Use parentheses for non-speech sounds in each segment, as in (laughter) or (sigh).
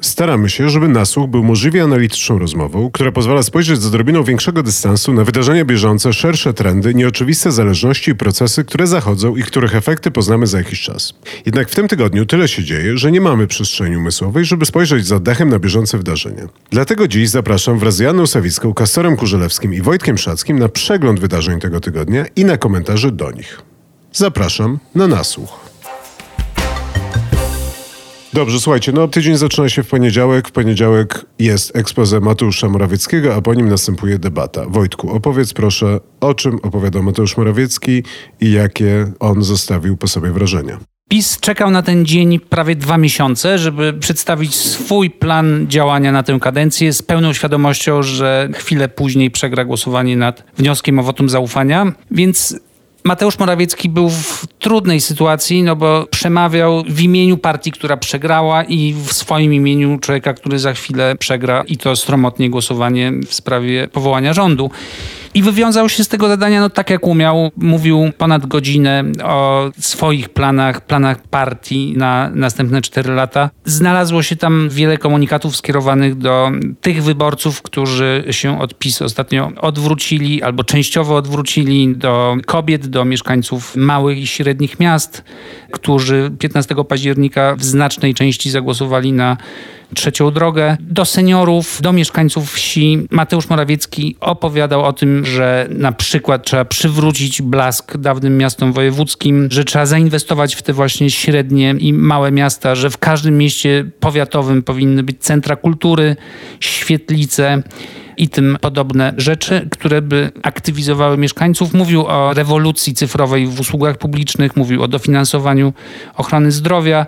Staramy się, żeby nasłuch był możliwie analityczną rozmową, która pozwala spojrzeć z odrobiną większego dystansu na wydarzenia bieżące, szersze trendy, nieoczywiste zależności i procesy, które zachodzą i których efekty poznamy za jakiś czas. Jednak w tym tygodniu tyle się dzieje, że nie mamy przestrzeni umysłowej, żeby spojrzeć z oddechem na bieżące wydarzenia. Dlatego dziś zapraszam wraz z Janą Sawicką, Kastorem Kurzelewskim i Wojtkiem Szackim na przegląd wydarzeń tego tygodnia i na komentarze do nich. Zapraszam na nasłuch. Dobrze, słuchajcie, no tydzień zaczyna się w poniedziałek. W poniedziałek jest ekspoze Mateusza Morawieckiego, a po nim następuje debata. Wojtku, opowiedz proszę, o czym opowiadał Mateusz Morawiecki i jakie on zostawił po sobie wrażenia. PiS czekał na ten dzień prawie dwa miesiące, żeby przedstawić swój plan działania na tę kadencję z pełną świadomością, że chwilę później przegra głosowanie nad wnioskiem o wotum zaufania. Więc Mateusz Morawiecki był w trudnej sytuacji, no bo przemawiał w imieniu partii, która przegrała i w swoim imieniu człowieka, który za chwilę przegra i to stromotnie głosowanie w sprawie powołania rządu. I wywiązał się z tego zadania no, tak jak umiał. Mówił ponad godzinę o swoich planach, planach partii na następne cztery lata. Znalazło się tam wiele komunikatów skierowanych do tych wyborców, którzy się od PiS ostatnio odwrócili albo częściowo odwrócili, do kobiet, do mieszkańców małych i średnich miast, którzy 15 października w znacznej części zagłosowali na trzecią drogę. Do seniorów, do mieszkańców wsi Mateusz Morawiecki opowiadał o tym, że na przykład trzeba przywrócić blask dawnym miastom wojewódzkim, że trzeba zainwestować w te właśnie średnie i małe miasta, że w każdym mieście powiatowym powinny być centra kultury, świetlice i tym podobne rzeczy, które by aktywizowały mieszkańców. Mówił o rewolucji cyfrowej w usługach publicznych, mówił o dofinansowaniu ochrony zdrowia.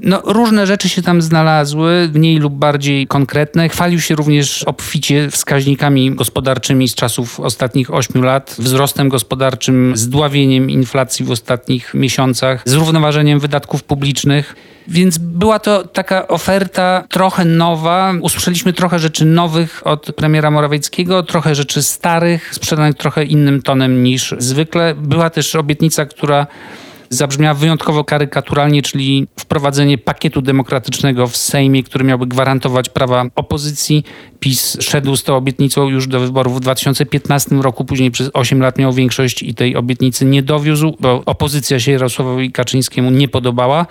No, różne rzeczy się tam znalazły, mniej lub bardziej konkretne. Chwalił się również obficie wskaźnikami gospodarczymi z czasów ostatnich ośmiu lat, wzrostem gospodarczym, zdławieniem inflacji w ostatnich miesiącach, zrównoważeniem wydatków publicznych. Więc była to taka oferta trochę nowa. Usłyszeliśmy trochę rzeczy nowych od premiera Morawieckiego, trochę rzeczy starych, sprzedanych trochę innym tonem niż zwykle. Była też obietnica, która zabrzmiała wyjątkowo karykaturalnie, czyli wprowadzenie pakietu demokratycznego w Sejmie, który miałby gwarantować prawa opozycji. PiS szedł z tą obietnicą już do wyborów w 2015 roku, później przez 8 lat miał większość i tej obietnicy nie dowiózł, bo opozycja się Jarosławowi Kaczyńskiemu nie podobała.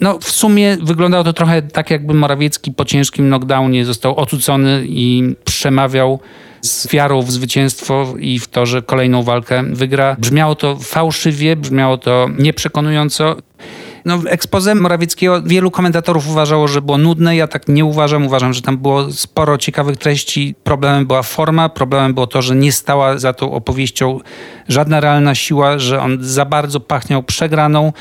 No, w sumie wyglądało to trochę tak, jakby Morawiecki po ciężkim knockdownie został ocucony i przemawiał z wiarą w zwycięstwo i w to, że kolejną walkę wygra. Brzmiało to fałszywie, brzmiało to nieprzekonująco. No, expose Morawieckiego wielu komentatorów uważało, że było nudne. Ja tak nie uważam. Uważam, że tam było sporo ciekawych treści. Problemem była forma, problemem było to, że nie stała za tą opowieścią żadna realna siła, że on za bardzo pachniał przegraną.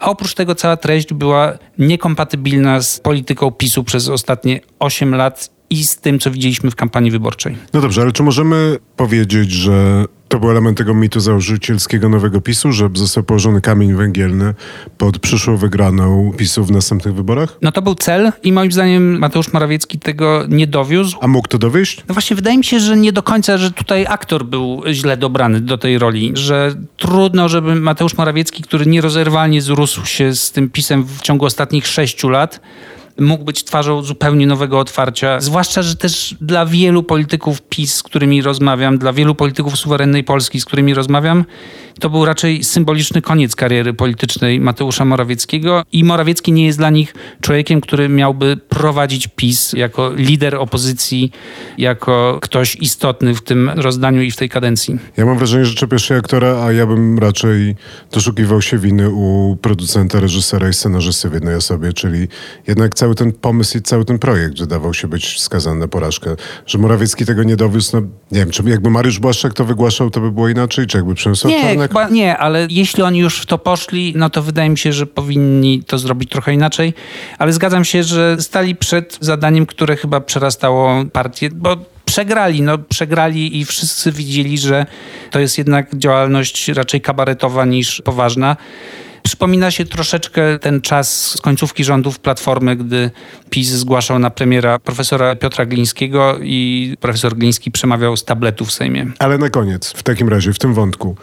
A oprócz tego cała treść była niekompatybilna z polityką PiSu przez ostatnie 8 lat i z tym, co widzieliśmy w kampanii wyborczej. No dobrze, ale czy możemy powiedzieć, że to był element tego mitu założycielskiego nowego PiSu, że został położony kamień węgielny pod przyszłą wygraną PiSu w następnych wyborach? No to był cel i moim zdaniem Mateusz Morawiecki tego nie dowiózł. A mógł to dowieść? No właśnie wydaje mi się, że nie do końca, że tutaj aktor był źle dobrany do tej roli, że trudno, żeby Mateusz Morawiecki, który nierozerwalnie zrósł się z tym PiSem w ciągu ostatnich sześciu lat, mógł być twarzą zupełnie nowego otwarcia. Zwłaszcza, że też dla wielu polityków PiS, z którymi rozmawiam, dla wielu polityków suwerennej Polski, z którymi rozmawiam, to był raczej symboliczny koniec kariery politycznej Mateusza Morawieckiego i Morawiecki nie jest dla nich człowiekiem, który miałby prowadzić PiS jako lider opozycji, jako ktoś istotny w tym rozdaniu i w tej kadencji. Ja mam wrażenie, że czepiasz się aktora, a ja bym raczej doszukiwał się winy u producenta, reżysera i scenarzysty w jednej osobie, czyli jednak cały ten pomysł i cały ten projekt wydawał się być skazany na porażkę. Że Morawiecki tego nie dowiózł, no nie wiem, czy jakby Mariusz Błaszczak to wygłaszał, to by było inaczej, czy jakby Przemysław Czarnek? Chyba nie, ale jeśli oni już w to poszli, no to wydaje mi się, że powinni to zrobić trochę inaczej. Ale zgadzam się, że stali przed zadaniem, które chyba przerastało partię, bo przegrali, no przegrali i wszyscy widzieli, że to jest jednak działalność raczej kabaretowa niż poważna. Przypomina się troszeczkę ten czas z końcówki rządów Platformy, gdy PiS zgłaszał na premiera profesora Piotra Glińskiego i profesor Gliński przemawiał z tabletu w Sejmie. Ale na koniec, w takim razie, w tym wątku,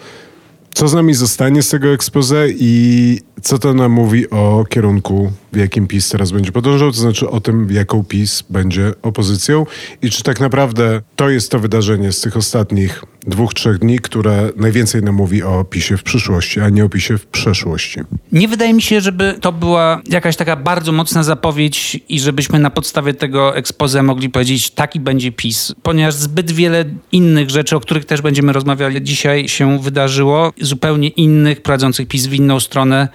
co z nami zostanie z tego expose i co to nam mówi o kierunku, w jakim PiS teraz będzie podążał, to znaczy o tym, jaką PiS będzie opozycją i czy tak naprawdę to jest to wydarzenie z tych ostatnich dwóch, trzech dni, które najwięcej nam mówi o PiSie w przyszłości, a nie o PiSie w przeszłości. Nie wydaje mi się, żeby to była jakaś taka bardzo mocna zapowiedź i żebyśmy na podstawie tego expose mogli powiedzieć, taki będzie PiS, ponieważ zbyt wiele innych rzeczy, o których też będziemy rozmawiali dzisiaj, się wydarzyło, zupełnie innych, prowadzących PiS w inną stronę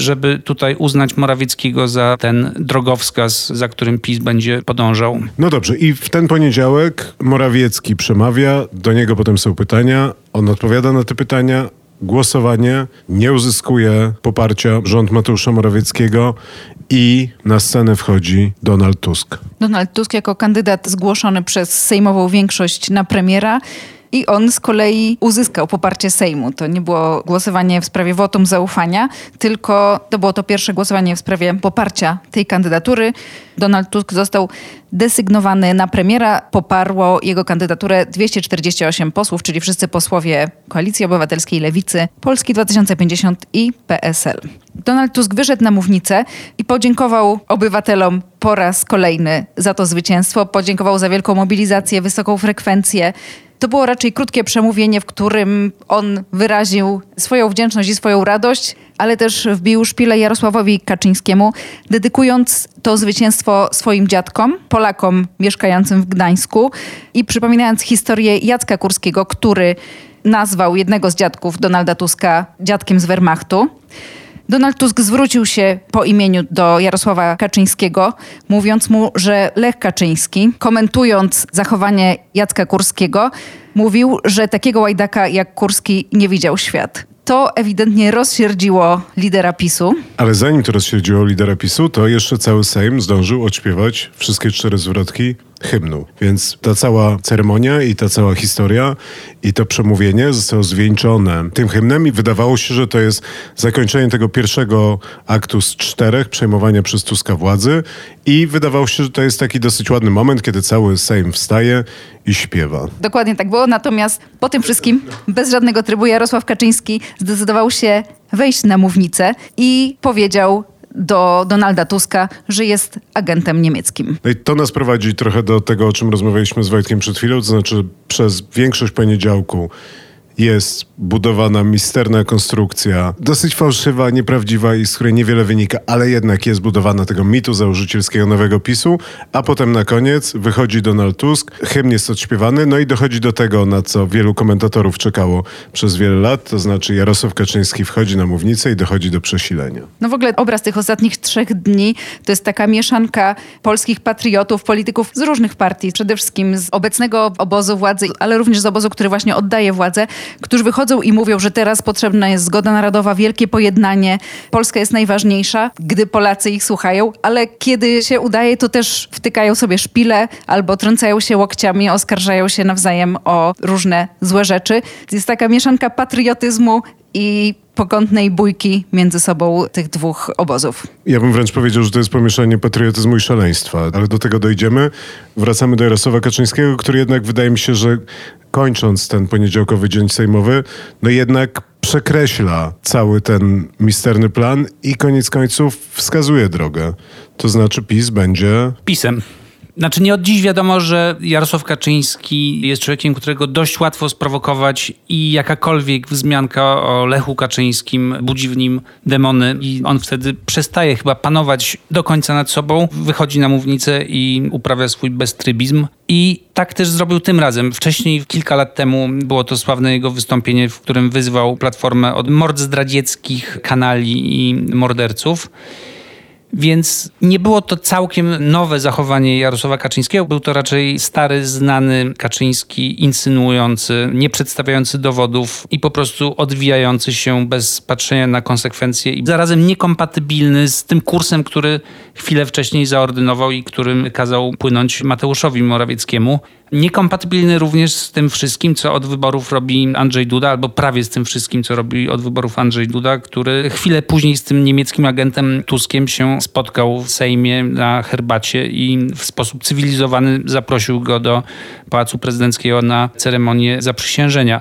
żeby tutaj uznać Morawieckiego za ten drogowskaz, za którym PiS będzie podążał. No dobrze, i w ten poniedziałek Morawiecki przemawia, do niego potem są pytania, on odpowiada na te pytania, głosowanie, nie uzyskuje poparcia rząd Mateusza Morawieckiego i na scenę wchodzi Donald Tusk. Donald Tusk jako kandydat zgłoszony przez sejmową większość na premiera i on z kolei uzyskał poparcie Sejmu. To nie było głosowanie w sprawie wotum zaufania, tylko to było to pierwsze głosowanie w sprawie poparcia tej kandydatury. Donald Tusk został desygnowany na premiera. Poparło jego kandydaturę 248 posłów, czyli wszyscy posłowie Koalicji Obywatelskiej, Lewicy, Polski 2050 i PSL. Donald Tusk wyszedł na mównicę i podziękował obywatelom po raz kolejny za to zwycięstwo. Podziękował za wielką mobilizację, wysoką frekwencję. To było raczej krótkie przemówienie, w którym on wyraził swoją wdzięczność i swoją radość, ale też wbił szpilę Jarosławowi Kaczyńskiemu, dedykując to zwycięstwo swoim dziadkom, Polakom mieszkającym w Gdańsku i przypominając historię Jacka Kurskiego, który nazwał jednego z dziadków Donalda Tuska dziadkiem z Wehrmachtu. Donald Tusk zwrócił się po imieniu do Jarosława Kaczyńskiego, mówiąc mu, że Lech Kaczyński, komentując zachowanie Jacka Kurskiego, mówił, że takiego łajdaka jak Kurski nie widział świat. To ewidentnie rozsierdziło lidera PiSu. Ale zanim to rozsierdziło lidera PiSu, to jeszcze cały Sejm zdążył odśpiewać wszystkie cztery zwrotki hymnu. Więc ta cała ceremonia i ta cała historia i to przemówienie zostało zwieńczone tym hymnem i wydawało się, że to jest zakończenie tego pierwszego aktu z czterech przejmowania przez Tuska władzy i wydawało się, że to jest taki dosyć ładny moment, kiedy cały Sejm wstaje i śpiewa. Dokładnie tak było, natomiast po tym wszystkim, bez żadnego trybu, Jarosław Kaczyński zdecydował się wejść na mównicę i powiedział do Donalda Tuska, że jest agentem niemieckim. No i to nas prowadzi trochę do tego, o czym rozmawialiśmy z Wojtkiem przed chwilą, to znaczy przez większość poniedziałku jest budowana misterna konstrukcja, dosyć fałszywa, nieprawdziwa i z której niewiele wynika, ale jednak jest budowana tego mitu założycielskiego nowego PiSu, a potem na koniec wychodzi Donald Tusk, hymn jest odśpiewany, no i dochodzi do tego, na co wielu komentatorów czekało przez wiele lat, to znaczy Jarosław Kaczyński wchodzi na mównicę i dochodzi do przesilenia. No w ogóle obraz tych ostatnich trzech dni to jest taka mieszanka polskich patriotów, polityków z różnych partii, przede wszystkim z obecnego obozu władzy, ale również z obozu, który właśnie oddaje władzę, którzy wychodzą i mówią, że teraz potrzebna jest zgoda narodowa, wielkie pojednanie, Polska jest najważniejsza, gdy Polacy ich słuchają, ale kiedy się udaje, to też wtykają sobie szpile albo trącają się łokciami, oskarżają się nawzajem o różne złe rzeczy. Jest taka mieszanka patriotyzmu i pokątnej bójki między sobą tych dwóch obozów. Ja bym wręcz powiedział, że to jest pomieszanie patriotyzmu i szaleństwa, ale do tego dojdziemy. Wracamy do Jarosława Kaczyńskiego, który jednak wydaje mi się, że kończąc ten poniedziałkowy dzień sejmowy, no jednak przekreśla cały ten misterny plan i koniec końców wskazuje drogę. To znaczy PiS będzie... PiSem. Znaczy nie od dziś wiadomo, że Jarosław Kaczyński jest człowiekiem, którego dość łatwo sprowokować i jakakolwiek wzmianka o Lechu Kaczyńskim budzi w nim demony i on wtedy przestaje chyba panować do końca nad sobą, wychodzi na mównicę i uprawia swój beztrybizm. I tak też zrobił tym razem. Wcześniej, kilka lat temu, było to sławne jego wystąpienie, w którym wyzwał Platformę od mord zdradzieckich, kanali i morderców. Więc nie było to całkiem nowe zachowanie Jarosława Kaczyńskiego. Był to raczej stary, znany Kaczyński, insynuujący, nie przedstawiający dowodów i po prostu odwijający się bez patrzenia na konsekwencje i zarazem niekompatybilny z tym kursem, który chwilę wcześniej zaordynował i którym kazał płynąć Mateuszowi Morawieckiemu. Niekompatybilny również z tym wszystkim, co od wyborów robi Andrzej Duda, albo prawie z tym wszystkim, co robi od wyborów Andrzej Duda, który chwilę później z tym niemieckim agentem Tuskiem się spotkał w Sejmie na herbacie i w sposób cywilizowany zaprosił go do Pałacu Prezydenckiego na ceremonię zaprzysiężenia.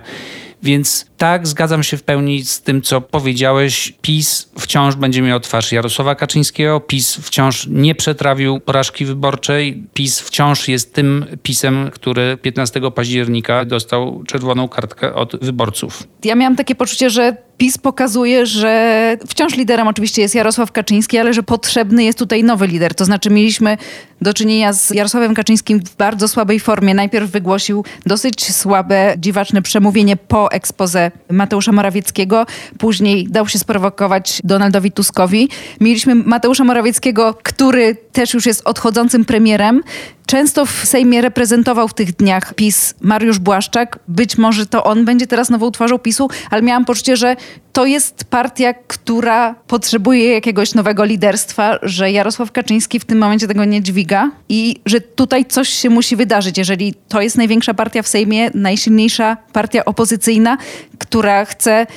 Więc tak, zgadzam się w pełni z tym, co powiedziałeś. PiS wciąż będzie miał twarz Jarosława Kaczyńskiego. PiS wciąż nie przetrawił porażki wyborczej. PiS wciąż jest tym PiSem, który 15 października dostał czerwoną kartkę od wyborców. Ja miałam takie poczucie, że PiS pokazuje, że wciąż liderem oczywiście jest Jarosław Kaczyński, ale że potrzebny jest tutaj nowy lider. To znaczy mieliśmy do czynienia z Jarosławem Kaczyńskim w bardzo słabej formie. Najpierw wygłosił dosyć słabe, dziwaczne przemówienie po ekspoze Mateusza Morawieckiego. Później dał się sprowokować Donaldowi Tuskowi. Mieliśmy Mateusza Morawieckiego, który też już jest odchodzącym premierem. Często w Sejmie reprezentował w tych dniach PiS Mariusz Błaszczak. Być może to on będzie teraz nową twarzą PiSu, ale miałam poczucie, że to jest partia, która potrzebuje jakiegoś nowego liderstwa, że Jarosław Kaczyński w tym momencie tego nie dźwiga i że tutaj coś się musi wydarzyć. Jeżeli to jest największa partia w Sejmie, najsilniejsza partia opozycyjna, która chce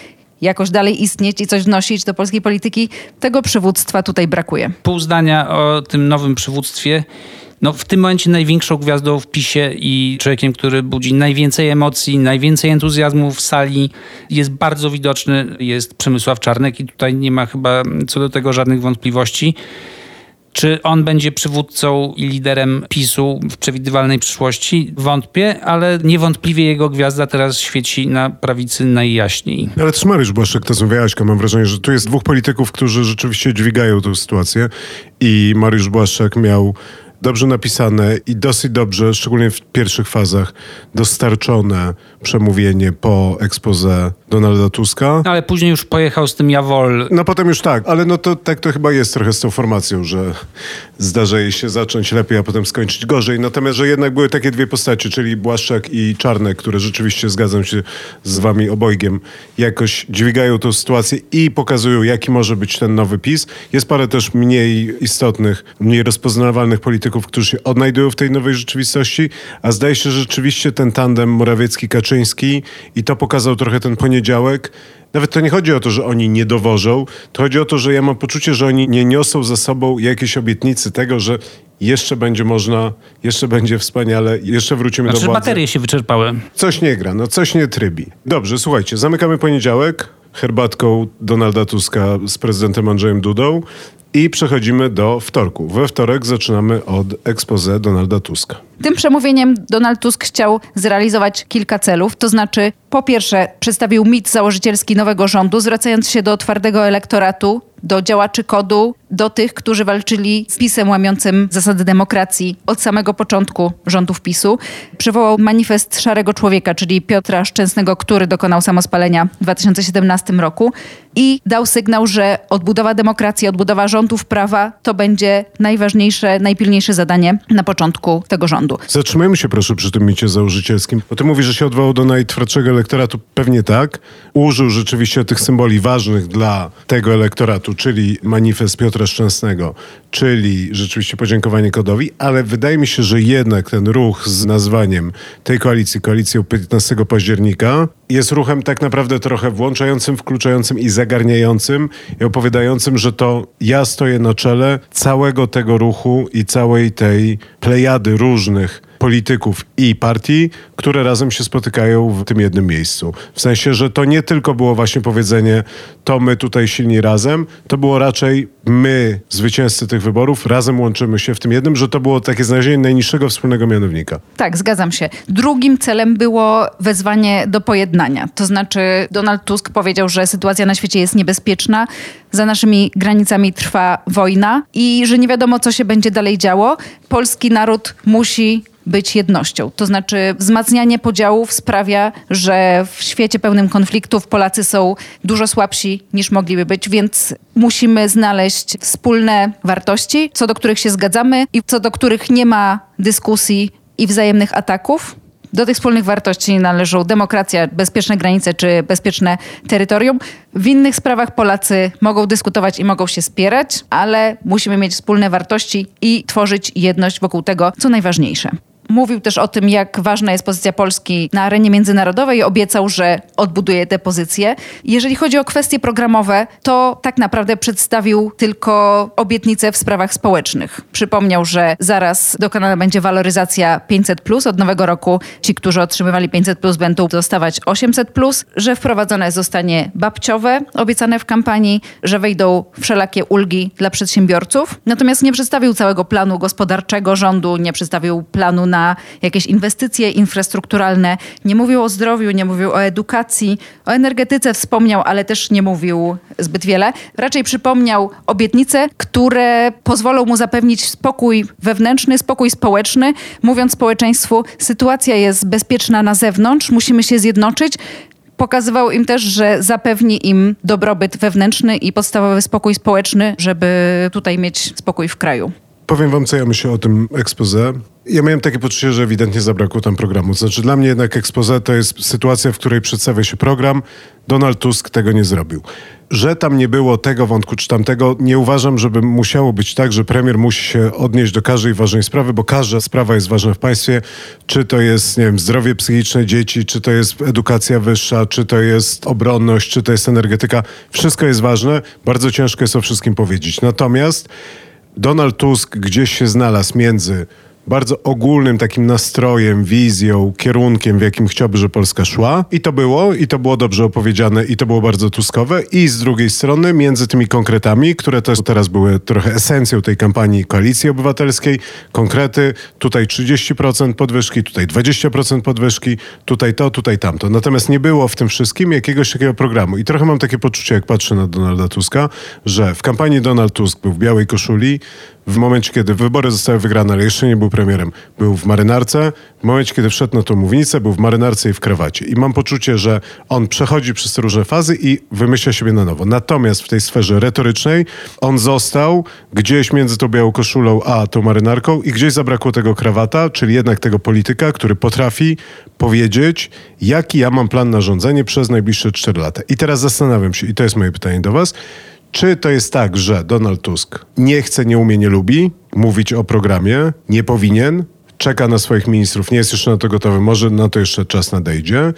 jakoś dalej istnieć i coś wnosić do polskiej polityki, tego przywództwa tutaj brakuje. Pół zdania o tym nowym przywództwie. No, w tym momencie największą gwiazdą w PiSie i człowiekiem, który budzi najwięcej emocji, najwięcej entuzjazmu w sali, jest bardzo widoczny, jest Przemysław Czarnek i tutaj nie ma chyba co do tego żadnych wątpliwości. Czy on będzie przywódcą i liderem PiSu w przewidywalnej przyszłości? Wątpię, ale niewątpliwie jego gwiazda teraz świeci na prawicy najjaśniej. Ale też Mariusz Błaszczak, to rozmawiałeś, mam wrażenie, że tu jest dwóch polityków, którzy rzeczywiście dźwigają tę sytuację i Mariusz Błaszczak miał dobrze napisane i dosyć dobrze, szczególnie w pierwszych fazach, dostarczone przemówienie po expose Donalda Tuska. No, ale później już pojechał z tym Jawol. No potem już tak, ale no to tak to chyba jest trochę z tą formacją, że zdarza jej się zacząć lepiej, a potem skończyć gorzej. Natomiast, że jednak były takie dwie postacie, czyli Błaszczak i Czarnek, które rzeczywiście, zgadzam się z wami obojgiem, jakoś dźwigają tę sytuację i pokazują, jaki może być ten nowy PiS. Jest parę też mniej istotnych, mniej rozpoznawalnych polityków, którzy się odnajdują w tej nowej rzeczywistości, a zdaje się, że rzeczywiście ten tandem Morawiecki-Kaczyński i to pokazał trochę ten poniedziałek, nawet to nie chodzi o to, że oni nie dowożą, to chodzi o to, że ja mam poczucie, że oni nie niosą za sobą jakiejś obietnicy tego, że jeszcze będzie można, jeszcze będzie wspaniale, jeszcze wrócimy znaczy, do władzy. baterie się wyczerpały. Coś nie gra, no coś nie trybi. Dobrze, słuchajcie, zamykamy poniedziałek herbatką Donalda Tuska z prezydentem Andrzejem Dudą i przechodzimy do wtorku. We wtorek zaczynamy od expose Donalda Tuska. Tym przemówieniem Donald Tusk chciał zrealizować kilka celów, to znaczy po pierwsze przedstawił mit założycielski nowego rządu, zwracając się do twardego elektoratu, do działaczy kodu, do tych, którzy walczyli z pisem łamiącym zasady demokracji od samego początku rządów PiSu. Przywołał manifest Szarego Człowieka, czyli Piotra Szczęsnego, który dokonał samospalenia w 2017 roku i dał sygnał, że odbudowa demokracji, odbudowa rządów prawa to będzie najważniejsze, najpilniejsze zadanie na początku tego rządu. Zatrzymajmy się proszę przy tym micie założycielskim, bo ty mówisz, że się odwołał do najtwardszego elektoratu. Pewnie tak. Użył rzeczywiście tych symboli ważnych dla tego elektoratu, czyli manifest Piotra Szczęsnego, czyli rzeczywiście podziękowanie kodowi, ale wydaje mi się, że jednak ten ruch z nazwaniem tej koalicji, koalicją 15 października, jest ruchem tak naprawdę trochę włączającym, wkluczającym i zagarniającym i opowiadającym, że to ja stoję na czele całego tego ruchu i całej tej plejady różnych нужных polityków i partii, które razem się spotykają w tym jednym miejscu. W sensie, że to nie tylko było właśnie powiedzenie, to my tutaj silni razem, to było raczej my, zwycięzcy tych wyborów, razem łączymy się w tym jednym, że to było takie znalezienie najniższego wspólnego mianownika. Tak, zgadzam się. Drugim celem było wezwanie do pojednania. To znaczy Donald Tusk powiedział, że sytuacja na świecie jest niebezpieczna, za naszymi granicami trwa wojna i że nie wiadomo, co się będzie dalej działo. Polski naród musi być jednością. To znaczy wzmacnianie podziałów sprawia, że w świecie pełnym konfliktów Polacy są dużo słabsi niż mogliby być, więc musimy znaleźć wspólne wartości, co do których się zgadzamy i co do których nie ma dyskusji i wzajemnych ataków. Do tych wspólnych wartości należą demokracja, bezpieczne granice czy bezpieczne terytorium. W innych sprawach Polacy mogą dyskutować i mogą się spierać, ale musimy mieć wspólne wartości i tworzyć jedność wokół tego, co najważniejsze. Mówił też o tym, jak ważna jest pozycja Polski na arenie międzynarodowej obiecał, że odbuduje tę pozycję. Jeżeli chodzi o kwestie programowe, to tak naprawdę przedstawił tylko obietnice w sprawach społecznych. Przypomniał, że zaraz dokonana będzie waloryzacja 500, od nowego roku ci, którzy otrzymywali 500, będą dostawać 800, że wprowadzone zostanie babciowe, obiecane w kampanii, że wejdą wszelakie ulgi dla przedsiębiorców. Natomiast nie przedstawił całego planu gospodarczego rządu, nie przedstawił planu na jakieś inwestycje infrastrukturalne. Nie mówił o zdrowiu, nie mówił o edukacji, o energetyce wspomniał, ale też nie mówił zbyt wiele. Raczej przypomniał obietnice, które pozwolą mu zapewnić spokój wewnętrzny, spokój społeczny, mówiąc społeczeństwu, sytuacja jest bezpieczna na zewnątrz, musimy się zjednoczyć, pokazywał im też, że zapewni im dobrobyt wewnętrzny i podstawowy spokój społeczny, żeby tutaj mieć spokój w kraju. Powiem wam, co ja myślę o tym expose. Ja miałem takie poczucie, że ewidentnie zabrakło tam programu. Znaczy dla mnie jednak expose to jest sytuacja, w której przedstawia się program. Donald Tusk tego nie zrobił. Że tam nie było tego wątku czy tamtego, nie uważam, żeby musiało być tak, że premier musi się odnieść do każdej ważnej sprawy, bo każda sprawa jest ważna w państwie. Czy to jest, nie wiem, zdrowie psychiczne dzieci, czy to jest edukacja wyższa, czy to jest obronność, czy to jest energetyka. Wszystko jest ważne. Bardzo ciężko jest o wszystkim powiedzieć. Natomiast Donald Tusk gdzieś się znalazł między bardzo ogólnym takim nastrojem, wizją, kierunkiem, w jakim chciałby, że Polska szła. I to było, i to było dobrze opowiedziane, i to było bardzo tuskowe. I z drugiej strony, między tymi konkretami, które też teraz były trochę esencją tej kampanii Koalicji Obywatelskiej, konkrety, tutaj 30% podwyżki, tutaj 20% podwyżki, tutaj to, tutaj tamto. Natomiast nie było w tym wszystkim jakiegoś takiego programu. I trochę mam takie poczucie, jak patrzę na Donalda Tuska, że w kampanii Donald Tusk był w białej koszuli, w momencie, kiedy wybory zostały wygrane, ale jeszcze nie był premierem, był w marynarce. W momencie, kiedy wszedł na tą mównicę, był w marynarce i w krawacie. I mam poczucie, że on przechodzi przez te różne fazy i wymyśla siebie na nowo. Natomiast w tej sferze retorycznej on został gdzieś między tą białą koszulą a tą marynarką i gdzieś zabrakło tego krawata, czyli jednak tego polityka, który potrafi powiedzieć, jaki ja mam plan na rządzenie przez najbliższe 4 lata. I teraz zastanawiam się, i to jest moje pytanie do was, czy to jest tak, że Donald Tusk nie chce, nie umie, nie lubi mówić o programie, nie powinien, czeka na swoich ministrów, nie jest jeszcze na to gotowy, może na to jeszcze czas nadejdzie?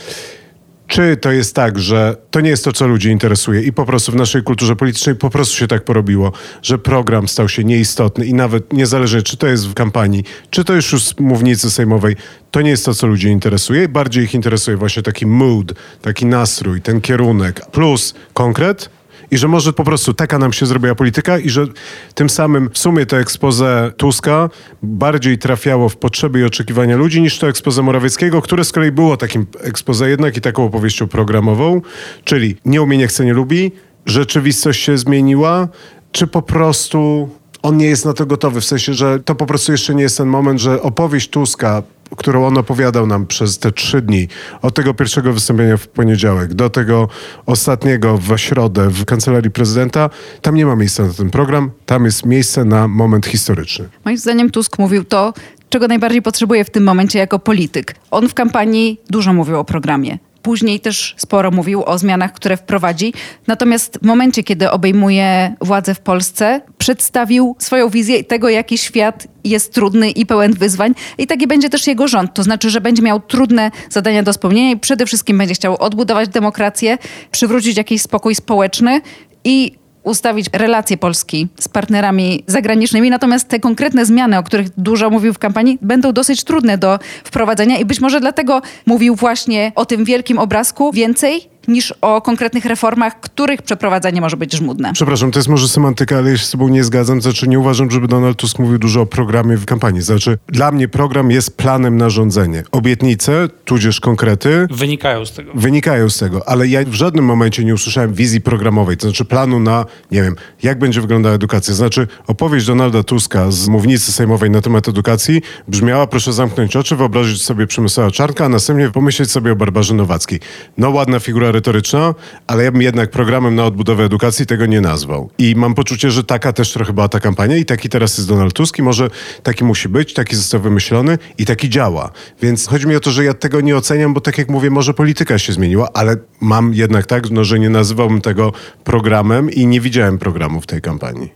Czy to jest tak, że to nie jest to, co ludzi interesuje i po prostu w naszej kulturze politycznej po prostu się tak porobiło, że program stał się nieistotny i nawet niezależnie, czy to jest w kampanii, czy to już z mównicy sejmowej, to nie jest to, co ludzi interesuje. Bardziej ich interesuje właśnie taki mood, taki nastrój, ten kierunek, plus konkret, i że może po prostu taka nam się zrobiła polityka i że tym samym w sumie to expose Tuska bardziej trafiało w potrzeby i oczekiwania ludzi niż to expose Morawieckiego, które z kolei było takim expose jednak i taką opowieścią programową, czyli nie umie, nie chce, nie lubi, rzeczywistość się zmieniła, czy po prostu on nie jest na to gotowy, w sensie, że to po prostu jeszcze nie jest ten moment, że opowieść Tuska którą on opowiadał nam przez te trzy dni, od tego pierwszego wystąpienia w poniedziałek do tego ostatniego w środę w kancelarii prezydenta, tam nie ma miejsca na ten program, tam jest miejsce na moment historyczny. Moim zdaniem Tusk mówił to, czego najbardziej potrzebuje w tym momencie jako polityk. On w kampanii dużo mówił o programie. Później też sporo mówił o zmianach, które wprowadzi. Natomiast w momencie, kiedy obejmuje władzę w Polsce, przedstawił swoją wizję tego, jaki świat jest trudny i pełen wyzwań. I taki będzie też jego rząd. To znaczy, że będzie miał trudne zadania do spełnienia i przede wszystkim będzie chciał odbudować demokrację, przywrócić jakiś spokój społeczny i ustawić relacje Polski z partnerami zagranicznymi, natomiast te konkretne zmiany, o których dużo mówił w kampanii, będą dosyć trudne do wprowadzenia i być może dlatego mówił właśnie o tym wielkim obrazku. Więcej niż o konkretnych reformach, których przeprowadzanie może być żmudne. Przepraszam, to jest może semantyka, ale ja się z tobą nie zgadzam. Znaczy nie uważam, żeby Donald Tusk mówił dużo o programie w kampanii. Znaczy dla mnie program jest planem na rządzenie. Obietnice, tudzież konkrety Wynikają z tego. wynikają z tego, ale ja w żadnym momencie nie usłyszałem wizji programowej, to znaczy planu na, nie wiem, jak będzie wyglądała edukacja. Znaczy opowieść Donalda Tuska z mównicy sejmowej na temat edukacji brzmiała, proszę zamknąć oczy, wyobrazić sobie Przemysława Czarnka, a następnie pomyśleć sobie o Barbarze Nowackiej. No ładna figura retoryczna, ale ja bym jednak programem na odbudowę edukacji tego nie nazwał. I mam poczucie, że taka też trochę była ta kampania i taki teraz jest Donald Tusk i może taki musi być, taki został wymyślony i taki działa. Więc chodzi mi o to, że ja tego nie oceniam, bo tak jak mówię, może polityka się zmieniła, ale mam jednak tak, no, że nie nazywałbym tego programem i nie widziałem programu w tej kampanii.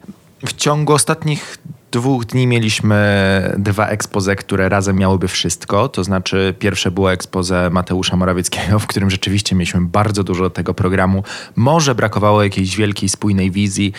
W ciągu ostatnich dwóch dni mieliśmy dwa ekspoze, które razem miałyby wszystko. To znaczy, pierwsze było ekspoze Mateusza Morawieckiego, w którym rzeczywiście mieliśmy bardzo dużo tego programu. Może brakowało jakiejś wielkiej, spójnej wizji.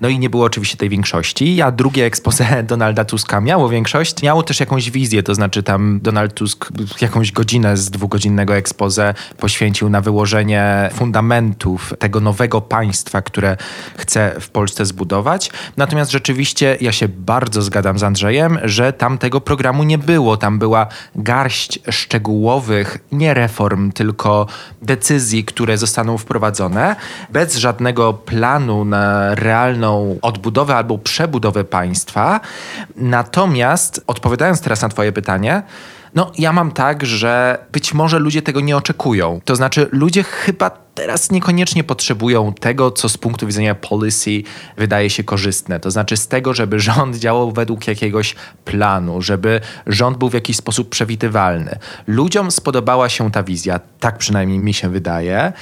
No i nie było oczywiście tej większości. A drugie expose (laughs) Donalda Tuska miało większość. Miało też jakąś wizję, to znaczy tam Donald Tusk jakąś godzinę z dwugodzinnego expose poświęcił na wyłożenie fundamentów tego nowego państwa, które chce w Polsce zbudować. Natomiast rzeczywiście ja się bardzo zgadzam z Andrzejem, że tam tego programu nie było. Tam była garść szczegółowych, nie reform, tylko decyzji, które zostaną wprowadzone, bez żadnego planu na realną odbudowę albo przebudowę państwa. Natomiast odpowiadając teraz na Twoje pytanie, no, ja mam tak, że być może ludzie tego nie oczekują. To znaczy, ludzie chyba teraz niekoniecznie potrzebują tego, co z punktu widzenia policy wydaje się korzystne. To znaczy z tego, żeby rząd działał według jakiegoś planu, żeby rząd był w jakiś sposób przewidywalny. Ludziom spodobała się ta wizja, tak przynajmniej mi się wydaje.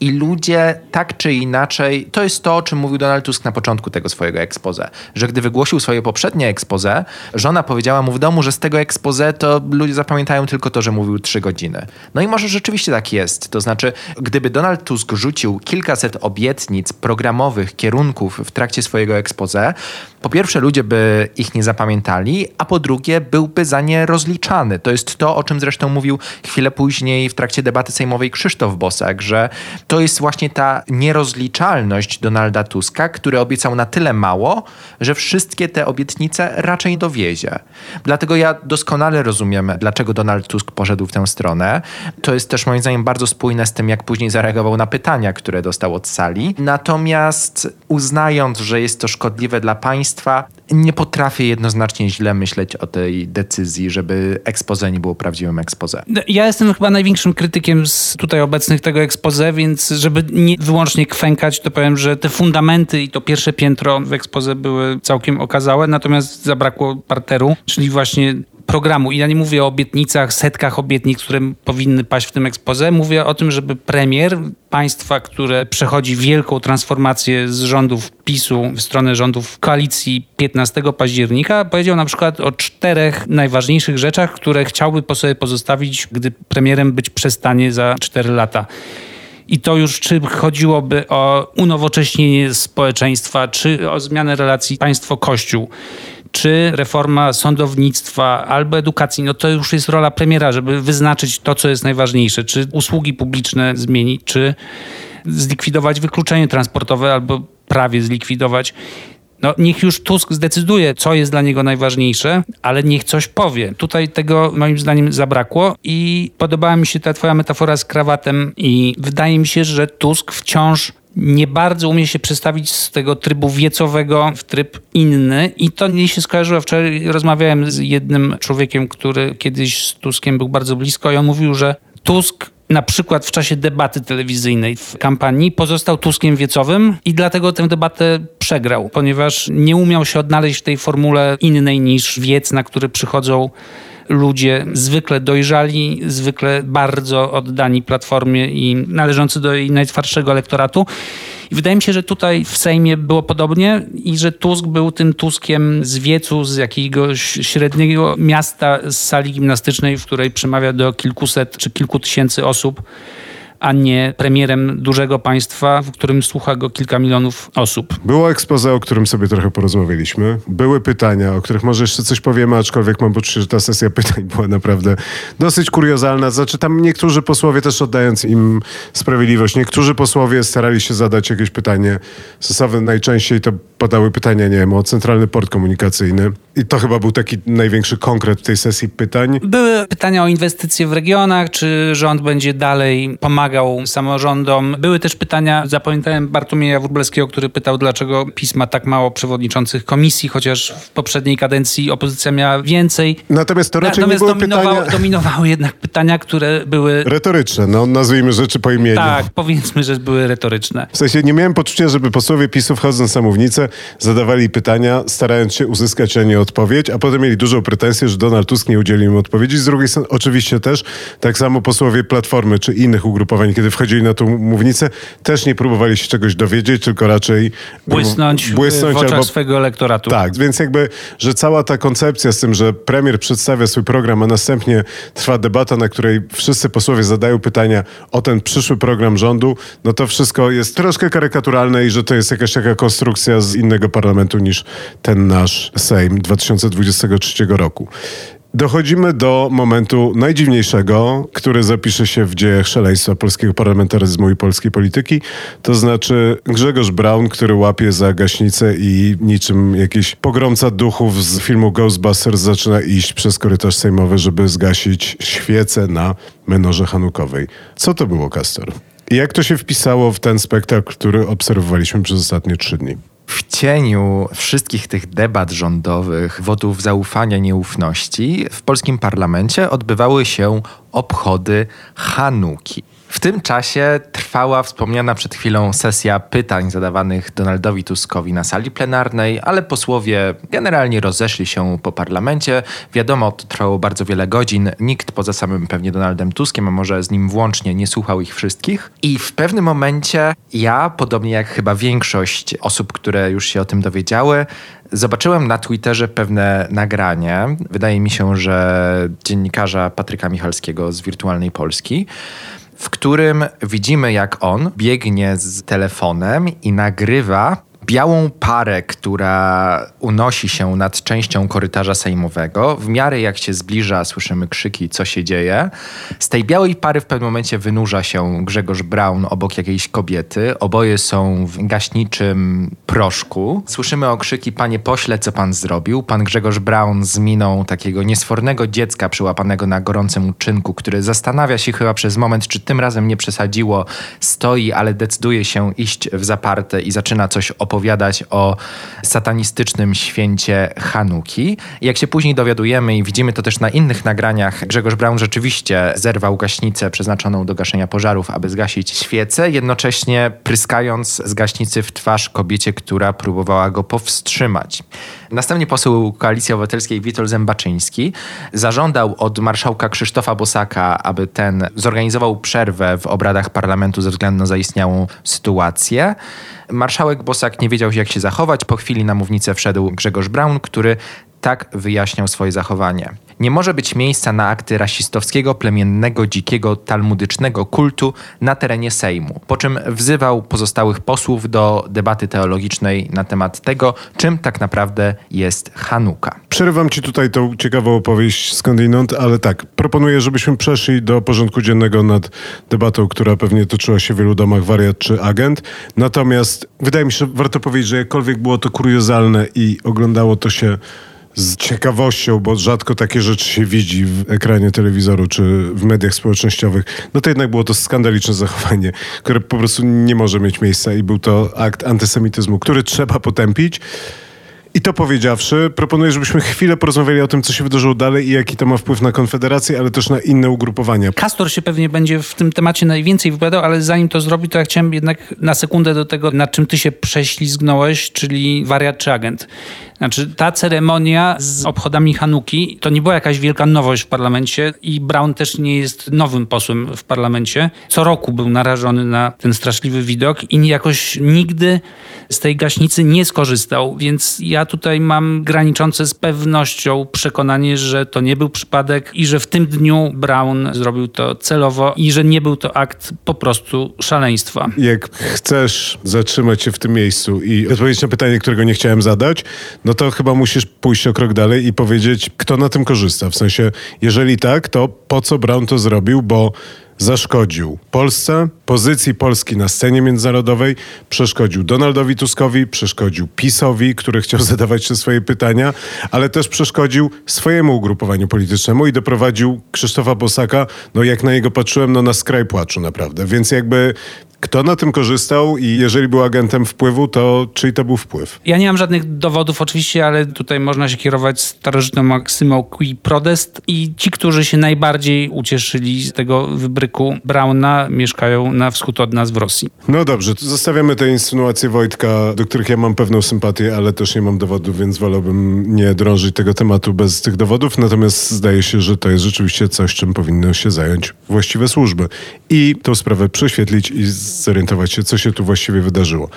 I ludzie tak czy inaczej, to jest to, o czym mówił Donald Tusk na początku tego swojego expose, że gdy wygłosił swoje poprzednie expose, żona powiedziała mu w domu, że z tego expose to ludzie zapamiętają tylko to, że mówił trzy godziny. No i może rzeczywiście tak jest. To znaczy, gdyby Donald Tusk rzucił kilkaset obietnic programowych, kierunków w trakcie swojego expose, po pierwsze ludzie by ich nie zapamiętali, a po drugie byłby za nie rozliczany. To jest to, o czym zresztą mówił chwilę później w trakcie debaty sejmowej Krzysztof Bosak, że to jest właśnie ta nierozliczalność Donalda Tuska, który obiecał na tyle mało, że wszystkie te obietnice raczej dowiezie. Dlatego ja doskonale rozumiem, dlaczego Donald Tusk poszedł w tę stronę. To jest też moim zdaniem bardzo spójne z tym, jak później zareagował na pytania, które dostał od sali. Natomiast uznając, że jest to szkodliwe dla państwa, nie potrafię jednoznacznie źle myśleć o tej decyzji, żeby expose nie było prawdziwym expose. Ja jestem chyba największym krytykiem z tutaj obecnych tego expose, więc żeby nie wyłącznie kwękać, to powiem, że te fundamenty i to pierwsze piętro w expose były całkiem okazałe, natomiast zabrakło parteru, czyli właśnie programu. I ja nie mówię o obietnicach, setkach obietnic, które powinny paść w tym ekspoze. Mówię o tym, żeby premier państwa, które przechodzi wielką transformację z rządów PiSu w stronę rządów koalicji 15 października, powiedział na przykład o czterech najważniejszych rzeczach, które chciałby po sobie pozostawić, gdy premierem być przestanie za 4 lata. I to już czy chodziłoby o unowocześnienie społeczeństwa, czy o zmianę relacji państwo-kościół czy reforma sądownictwa albo edukacji, no to już jest rola premiera, żeby wyznaczyć to, co jest najważniejsze. Czy usługi publiczne zmienić, czy zlikwidować wykluczenie transportowe albo prawie zlikwidować. No, niech już Tusk zdecyduje, co jest dla niego najważniejsze, ale niech coś powie. Tutaj tego moim zdaniem zabrakło i podobała mi się ta twoja metafora z krawatem i wydaje mi się, że Tusk wciąż nie bardzo umie się przestawić z tego trybu wiecowego w tryb inny i to mi się skojarzyło. Wczoraj rozmawiałem z jednym człowiekiem, który kiedyś z Tuskiem był bardzo blisko i on mówił, że Tusk na przykład w czasie debaty telewizyjnej w kampanii pozostał Tuskiem wiecowym i dlatego tę debatę przegrał, ponieważ nie umiał się odnaleźć w tej formule innej niż wiec, na który przychodzą ludzie zwykle dojrzali, zwykle bardzo oddani Platformie i należący do jej najtwardszego elektoratu. I wydaje mi się, że tutaj w Sejmie było podobnie i że Tusk był tym Tuskiem z wiecu, z jakiegoś średniego miasta, z sali gimnastycznej, w której przemawia do kilkuset czy kilku tysięcy osób a nie premierem dużego państwa, w którym słucha go kilka milionów osób. Było expose, o którym sobie trochę porozmawialiśmy. Były pytania, o których może jeszcze coś powiemy, aczkolwiek mam poczucie, że ta sesja (laughs) pytań była naprawdę dosyć kuriozalna. Znaczy tam niektórzy posłowie też oddając im sprawiedliwość, niektórzy posłowie starali się zadać jakieś pytanie stosowne. Najczęściej to padały pytania, nie wiem, o centralny port komunikacyjny. I to chyba był taki największy konkret w tej sesji pytań. Były pytania o inwestycje w regionach, czy rząd będzie dalej pomagał samorządom. Były też pytania, zapamiętałem Bartłomieja Wróblewskiego, który pytał, dlaczego PiS ma tak mało przewodniczących komisji, chociaż w poprzedniej kadencji opozycja miała więcej. Natomiast to raczej Natomiast nie były dominowało, pytania (laughs) dominowały jednak pytania, które były... retoryczne, no nazwijmy rzeczy po imieniu. Tak, powiedzmy, że były retoryczne. W sensie nie miałem poczucia, żeby posłowie PiSu wchodząc na mównicę zadawali pytania, starając się uzyskać na nie odpowiedź, a potem mieli dużą pretensję, że Donald Tusk nie udzielił im odpowiedzi. Z drugiej strony oczywiście też tak samo posłowie Platformy czy innych ugrupowań, kiedy wchodzili na tą mównicę, też nie próbowali się czegoś dowiedzieć, tylko raczej Błysnąć, błysnąć w oczach albo swojego elektoratu. tak, więc jakby, że cała ta koncepcja z tym, że premier przedstawia swój program, a następnie trwa debata, na której wszyscy posłowie zadają pytania o ten przyszły program rządu, no to wszystko jest troszkę karykaturalne i że to jest jakaś taka konstrukcja z innego parlamentu niż ten nasz Sejm 2023 roku. Dochodzimy do momentu najdziwniejszego, który zapisze się w dziejach szaleństwa polskiego parlamentaryzmu i polskiej polityki. To znaczy Grzegorz Braun, który łapie za gaśnicę i niczym jakiś pogromca duchów z filmu Ghostbusters zaczyna iść przez korytarz sejmowy, żeby zgasić świecę na menorze hanukowej. Co to było, Kastor? Jak to się wpisało w ten spektakl, który obserwowaliśmy przez ostatnie trzy dni? W cieniu wszystkich tych debat rządowych, wodów zaufania, nieufności, w polskim parlamencie odbywały się obchody Hanuki. W tym czasie trwała wspomniana przed chwilą sesja pytań zadawanych Donaldowi Tuskowi na sali plenarnej, ale posłowie generalnie rozeszli się po parlamencie. Wiadomo, to trwało bardzo wiele godzin. Nikt poza samym pewnie Donaldem Tuskiem, a może z nim włącznie, nie słuchał ich wszystkich. I w pewnym momencie ja, podobnie jak chyba większość osób, które już się o tym dowiedziały, Zobaczyłem na Twitterze pewne nagranie. Wydaje mi się, że dziennikarza Patryka Michalskiego z Wirtualnej Polski, w którym widzimy, jak on biegnie z telefonem i nagrywa białą parę, która unosi się nad częścią korytarza sejmowego. W miarę jak się zbliża, słyszymy krzyki, co się dzieje. Z tej białej pary w pewnym momencie wynurza się Grzegorz Braun obok jakiejś kobiety. Oboje są w gaśniczym proszku. Słyszymy okrzyki, panie pośle, co pan zrobił? Pan Grzegorz Braun z miną takiego niesfornego dziecka przyłapanego na gorącym uczynku, który zastanawia się chyba przez moment, czy tym razem nie przesadziło. Stoi, ale decyduje się iść w zaparte i zaczyna coś opowiadać opowiadać o satanistycznym święcie Hanuki. Jak się później dowiadujemy i widzimy to też na innych nagraniach, Grzegorz Braun rzeczywiście zerwał gaśnicę przeznaczoną do gaszenia pożarów, aby zgasić świecę, jednocześnie pryskając z gaśnicy w twarz kobiecie, która próbowała go powstrzymać. Następnie poseł Koalicji Obywatelskiej Witold Zębaczyński zażądał od marszałka Krzysztofa Bosaka, aby ten zorganizował przerwę w obradach parlamentu ze względu na zaistniałą sytuację. Marszałek Bosak nie wiedział, jak się zachować. Po chwili na mównicę wszedł Grzegorz Braun, który tak wyjaśniał swoje zachowanie. Nie może być miejsca na akty rasistowskiego, plemiennego, dzikiego, talmudycznego kultu na terenie Sejmu. Po czym wzywał pozostałych posłów do debaty teologicznej na temat tego, czym tak naprawdę jest Hanuka. Przerywam ci tutaj tą ciekawą opowieść skądinąd, ale tak, proponuję, żebyśmy przeszli do porządku dziennego nad debatą, która pewnie toczyła się w wielu domach, wariat czy agent. Natomiast wydaje mi się, że warto powiedzieć, że jakkolwiek było to kuriozalne i oglądało to się z ciekawością, bo rzadko takie rzeczy się widzi w ekranie telewizoru czy w mediach społecznościowych, no to jednak było to skandaliczne zachowanie, które po prostu nie może mieć miejsca i był to akt antysemityzmu, który trzeba potępić. I to powiedziawszy, proponuję, żebyśmy chwilę porozmawiali o tym, co się wydarzyło dalej i jaki to ma wpływ na Konfederację, ale też na inne ugrupowania. Kastor się pewnie będzie w tym temacie najwięcej wypowiadał, ale zanim to zrobi, to ja chciałem jednak na sekundę do tego, nad czym ty się prześlizgnąłeś, czyli wariat czy agent. Znaczy, ta ceremonia z obchodami Hanuki to nie była jakaś wielka nowość w parlamencie i Brown też nie jest nowym posłem w parlamencie. Co roku był narażony na ten straszliwy widok i jakoś nigdy z tej gaśnicy nie skorzystał, więc ja tutaj mam graniczące z pewnością przekonanie, że to nie był przypadek i że w tym dniu Brown zrobił to celowo i że nie był to akt po prostu szaleństwa. Jak chcesz zatrzymać się w tym miejscu i odpowiedzieć na pytanie, którego nie chciałem zadać, no to chyba musisz pójść o krok dalej i powiedzieć, kto na tym korzysta. W sensie, jeżeli tak, to po co Brown to zrobił, bo zaszkodził Polsce, pozycji Polski na scenie międzynarodowej, przeszkodził Donaldowi Tuskowi, przeszkodził PiSowi, który chciał (laughs) zadawać się swoje pytania, ale też przeszkodził swojemu ugrupowaniu politycznemu i doprowadził Krzysztofa Bosaka, no jak na niego patrzyłem, no na skraj płaczu naprawdę. Więc jakby kto na tym korzystał i jeżeli był agentem wpływu, to czyj to był wpływ? Ja nie mam żadnych dowodów oczywiście, ale tutaj można się kierować starożytną maksymą qui prodest i ci, którzy się najbardziej ucieszyli z tego wybryku Brauna, mieszkają na wschód od nas w Rosji. No dobrze, zostawiamy te insynuacje Wojtka, do których ja mam pewną sympatię, ale też nie mam dowodów, więc wolałbym nie drążyć tego tematu bez tych dowodów. Natomiast zdaje się, że to jest rzeczywiście coś, czym powinny się zająć właściwe służby i tą sprawę prześwietlić i zorientować się, co się tu właściwie wydarzyło.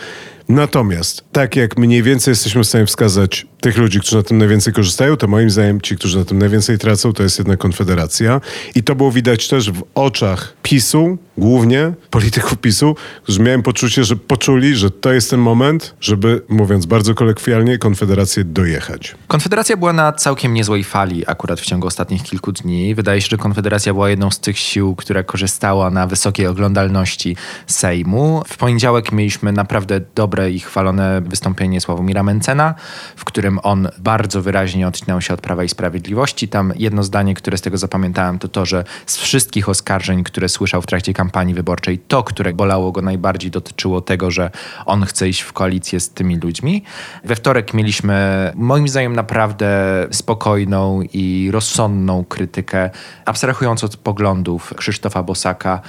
Natomiast, tak jak mniej więcej jesteśmy w stanie wskazać tych ludzi, którzy na tym najwięcej korzystają, to moim zdaniem ci, którzy na tym najwięcej tracą, to jest jedna Konfederacja. I to było widać też w oczach PiSu, głównie polityków PiSu, którzy miałem poczucie, że poczuli, że to jest ten moment, żeby, mówiąc bardzo kolekwialnie, Konfederację dojechać. Konfederacja była na całkiem niezłej fali akurat w ciągu ostatnich kilku dni. Wydaje się, że Konfederacja była jedną z tych sił, która korzystała na wysokiej oglądalności Sejmu. W poniedziałek mieliśmy naprawdę dobre i chwalone wystąpienie Sławomira Mencena, w którym on bardzo wyraźnie odcinał się od Prawa i Sprawiedliwości. Tam jedno zdanie, które z tego zapamiętałem, to to, że z wszystkich oskarżeń, które słyszał w trakcie kampanii wyborczej, to, które bolało go najbardziej, dotyczyło tego, że on chce iść w koalicję z tymi ludźmi. We wtorek mieliśmy, moim zdaniem, naprawdę spokojną i rozsądną krytykę, abstrahując od poglądów Krzysztofa Bosaka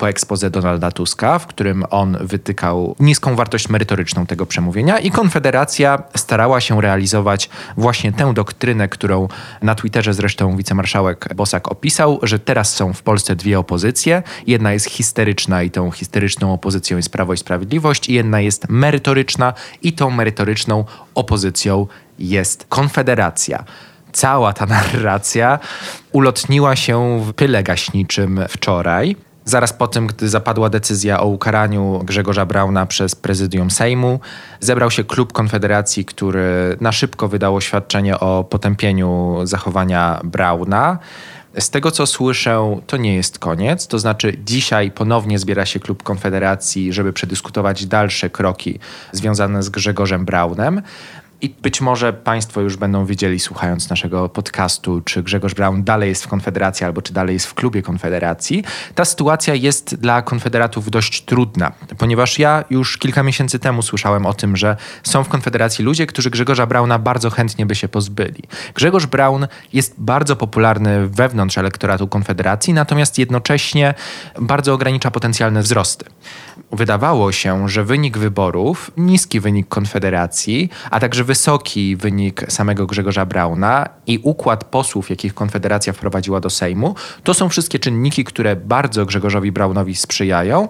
po ekspoze Donalda Tuska, w którym on wytykał niską wartość merytoryczną tego przemówienia i Konfederacja starała się realizować właśnie tę doktrynę, którą na Twitterze zresztą wicemarszałek Bosak opisał, że teraz są w Polsce dwie opozycje. Jedna jest histeryczna i tą histeryczną opozycją jest Prawo i Sprawiedliwość i jedna jest merytoryczna i tą merytoryczną opozycją jest Konfederacja cała ta narracja ulotniła się w pyle gaśniczym wczoraj. Zaraz po tym, gdy zapadła decyzja o ukaraniu Grzegorza Brauna przez prezydium Sejmu, zebrał się klub Konfederacji, który na szybko wydał oświadczenie o potępieniu zachowania Brauna. Z tego co słyszę, to nie jest koniec. To znaczy, dzisiaj ponownie zbiera się klub Konfederacji, żeby przedyskutować dalsze kroki związane z Grzegorzem Braunem. I być może Państwo już będą wiedzieli, słuchając naszego podcastu, czy Grzegorz Braun dalej jest w Konfederacji, albo czy dalej jest w klubie Konfederacji. Ta sytuacja jest dla konfederatów dość trudna, ponieważ ja już kilka miesięcy temu słyszałem o tym, że są w Konfederacji ludzie, którzy Grzegorza Brauna bardzo chętnie by się pozbyli. Grzegorz Braun jest bardzo popularny wewnątrz elektoratu Konfederacji, natomiast jednocześnie bardzo ogranicza potencjalne wzrosty. Wydawało się, że wynik wyborów, niski wynik Konfederacji, a także wysoki wynik samego Grzegorza Brauna i układ posłów, jakich Konfederacja wprowadziła do Sejmu, to są wszystkie czynniki, które bardzo Grzegorzowi Braunowi sprzyjają.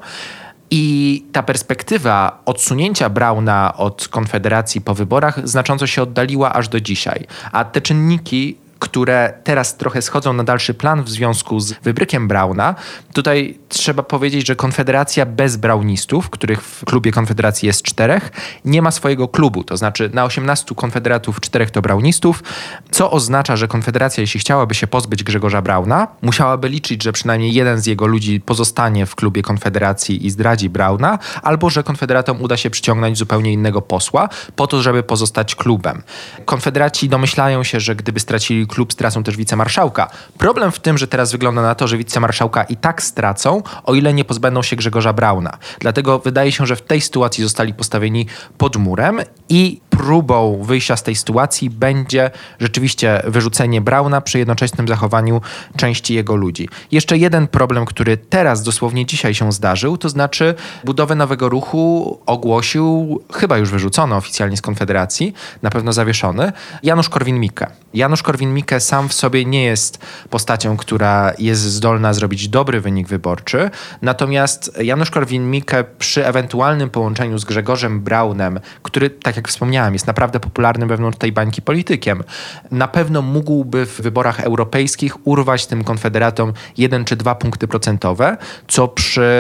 I ta perspektywa odsunięcia Brauna od Konfederacji po wyborach znacząco się oddaliła aż do dzisiaj. A te czynniki które teraz trochę schodzą na dalszy plan w związku z wybrykiem Brauna. Tutaj trzeba powiedzieć, że Konfederacja bez braunistów, których w klubie Konfederacji jest czterech, nie ma swojego klubu. To znaczy na 18 konfederatów czterech to braunistów, co oznacza, że Konfederacja, jeśli chciałaby się pozbyć Grzegorza Brauna, musiałaby liczyć, że przynajmniej jeden z jego ludzi pozostanie w klubie Konfederacji i zdradzi Brauna, albo że Konfederatom uda się przyciągnąć zupełnie innego posła po to, żeby pozostać klubem. Konfederaci domyślają się, że gdyby stracili klub stracą też wicemarszałka. Problem w tym, że teraz wygląda na to, że wicemarszałka i tak stracą, o ile nie pozbędą się Grzegorza Brauna. Dlatego wydaje się, że w tej sytuacji zostali postawieni pod murem i próbą wyjścia z tej sytuacji będzie rzeczywiście wyrzucenie Brauna przy jednoczesnym zachowaniu części jego ludzi. Jeszcze jeden problem, który teraz dosłownie dzisiaj się zdarzył, to znaczy budowę nowego ruchu ogłosił, chyba już wyrzucono oficjalnie z Konfederacji, na pewno zawieszony, Janusz Korwin-Mikke. Janusz Korwin-Mikke sam w sobie nie jest postacią, która jest zdolna zrobić dobry wynik wyborczy, natomiast Janusz Korwin-Mikke przy ewentualnym połączeniu z Grzegorzem Braunem, który, tak jak wspomniałem, jest naprawdę popularnym wewnątrz tej bańki politykiem, na pewno mógłby w wyborach europejskich urwać tym konfederatom jeden czy dwa punkty procentowe, co przy,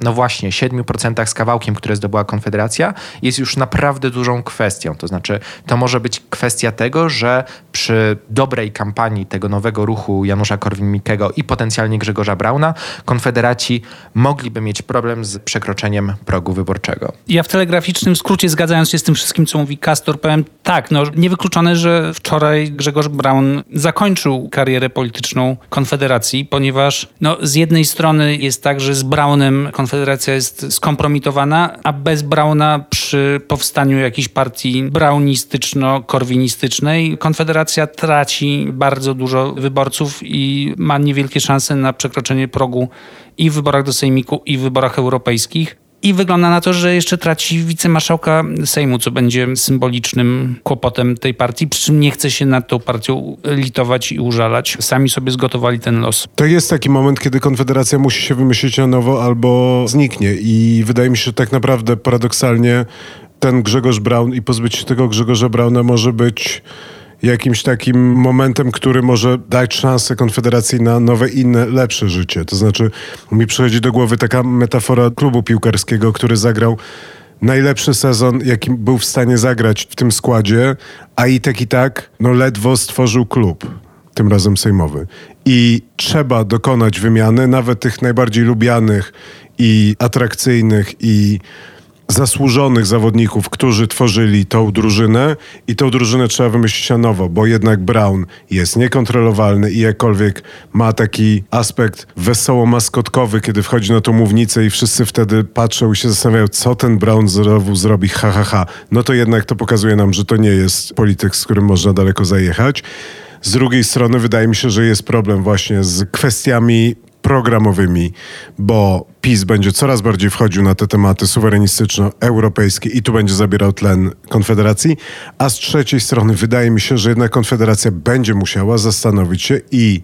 no właśnie, 7% z kawałkiem, które zdobyła Konfederacja, jest już naprawdę dużą kwestią. To znaczy, to może być kwestia tego, że przy dobrej kampanii tego nowego ruchu Janusza Korwin-Mikkego i potencjalnie Grzegorza Brauna, konfederaci mogliby mieć problem z przekroczeniem progu wyborczego. Ja w telegraficznym skrócie, zgadzając się z tym wszystkim, co mówi Castor, powiem tak, no niewykluczone, że wczoraj Grzegorz Braun zakończył karierę polityczną Konfederacji, ponieważ no, z jednej strony jest tak, że z Braunem Konfederacja jest skompromitowana, a bez Brauna przy powstaniu jakiejś partii braunistyczno-korwinistycznej Konfederacja traci bardzo dużo wyborców i ma niewielkie szanse na przekroczenie progu i w wyborach do Sejmiku, i w wyborach europejskich. I wygląda na to, że jeszcze traci wicemarszałka Sejmu, co będzie symbolicznym kłopotem tej partii, przy czym nie chce się nad tą partią litować i użalać. Sami sobie zgotowali ten los. To jest taki moment, kiedy Konfederacja musi się wymyślić na nowo albo zniknie. I wydaje mi się, że tak naprawdę paradoksalnie ten Grzegorz Braun i pozbyć się tego Grzegorza Brauna może być jakimś takim momentem, który może dać szansę Konfederacji na nowe, inne, lepsze życie. To znaczy, mi przychodzi do głowy taka metafora klubu piłkarskiego, który zagrał najlepszy sezon, jaki był w stanie zagrać w tym składzie, a i tak i tak, no ledwo stworzył klub, tym razem sejmowy. I trzeba dokonać wymiany, nawet tych najbardziej lubianych i atrakcyjnych i zasłużonych zawodników, którzy tworzyli tą drużynę i tą drużynę trzeba wymyślić na nowo, bo jednak Brown jest niekontrolowalny i jakkolwiek ma taki aspekt wesoło-maskotkowy, kiedy wchodzi na tą mównicę i wszyscy wtedy patrzą i się zastanawiają, co ten Brown znowu zrobi, ha, ha, ha. No to jednak to pokazuje nam, że to nie jest polityk, z którym można daleko zajechać. Z drugiej strony wydaje mi się, że jest problem właśnie z kwestiami programowymi, bo PiS będzie coraz bardziej wchodził na te tematy suwerenistyczno-europejskie i tu będzie zabierał tlen Konfederacji, a z trzeciej strony wydaje mi się, że jednak Konfederacja będzie musiała zastanowić się i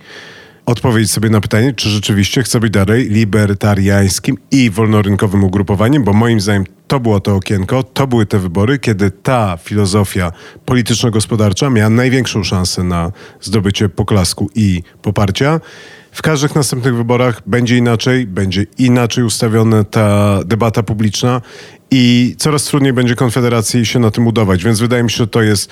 odpowiedzieć sobie na pytanie, czy rzeczywiście chce być dalej libertariańskim i wolnorynkowym ugrupowaniem, bo moim zdaniem to było to okienko, to były te wybory, kiedy ta filozofia polityczno-gospodarcza miała największą szansę na zdobycie poklasku i poparcia. W każdych następnych wyborach będzie inaczej, będzie inaczej ustawiona ta debata publiczna i coraz trudniej będzie Konfederacji się na tym udawać. Więc wydaje mi się, że to jest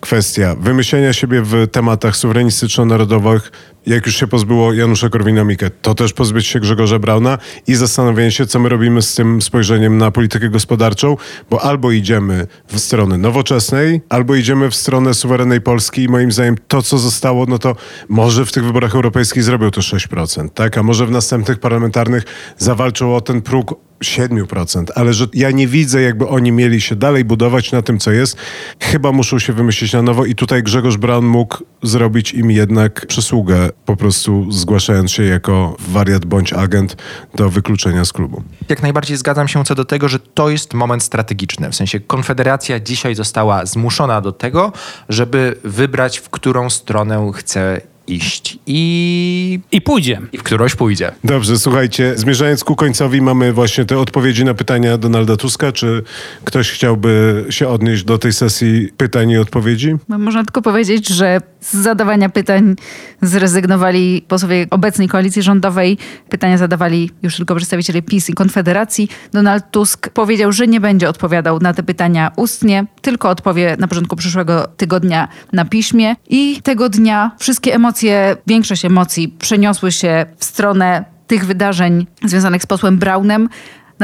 kwestia wymyślenia siebie w tematach suwerenistyczno-narodowych, jak już się pozbyło Janusza Korwina-Mikke, to też pozbyć się Grzegorza Brauna i zastanowienie się, co my robimy z tym spojrzeniem na politykę gospodarczą, bo albo idziemy w stronę nowoczesnej, albo idziemy w stronę suwerennej Polski i moim zdaniem to, co zostało, no to może w tych wyborach europejskich zrobią to 6%, tak? A może w następnych parlamentarnych zawalczą o ten próg 7%, ale że ja nie widzę, jakby oni mieli się dalej budować na tym, co jest. Chyba muszą się wymyślić na nowo i tutaj Grzegorz Braun mógł zrobić im jednak przysługę, po prostu zgłaszając się jako wariat bądź agent do wykluczenia z klubu. Jak najbardziej zgadzam się co do tego, że to jest moment strategiczny. W sensie Konfederacja dzisiaj została zmuszona do tego, żeby wybrać, w którą stronę chce iść i... I pójdzie. I w którąś pójdzie. Dobrze, słuchajcie, zmierzając ku końcowi mamy właśnie te odpowiedzi na pytania Donalda Tuska. Czy ktoś chciałby się odnieść do tej sesji pytań i odpowiedzi? No, można tylko powiedzieć, że z zadawania pytań zrezygnowali posłowie obecnej koalicji rządowej. Pytania zadawali już tylko przedstawiciele PiS i Konfederacji. Donald Tusk powiedział, że nie będzie odpowiadał na te pytania ustnie, tylko odpowie na początku przyszłego tygodnia na piśmie. I tego dnia wszystkie emocje, większość emocji przeniosły się w stronę tych wydarzeń związanych z posłem Braunem.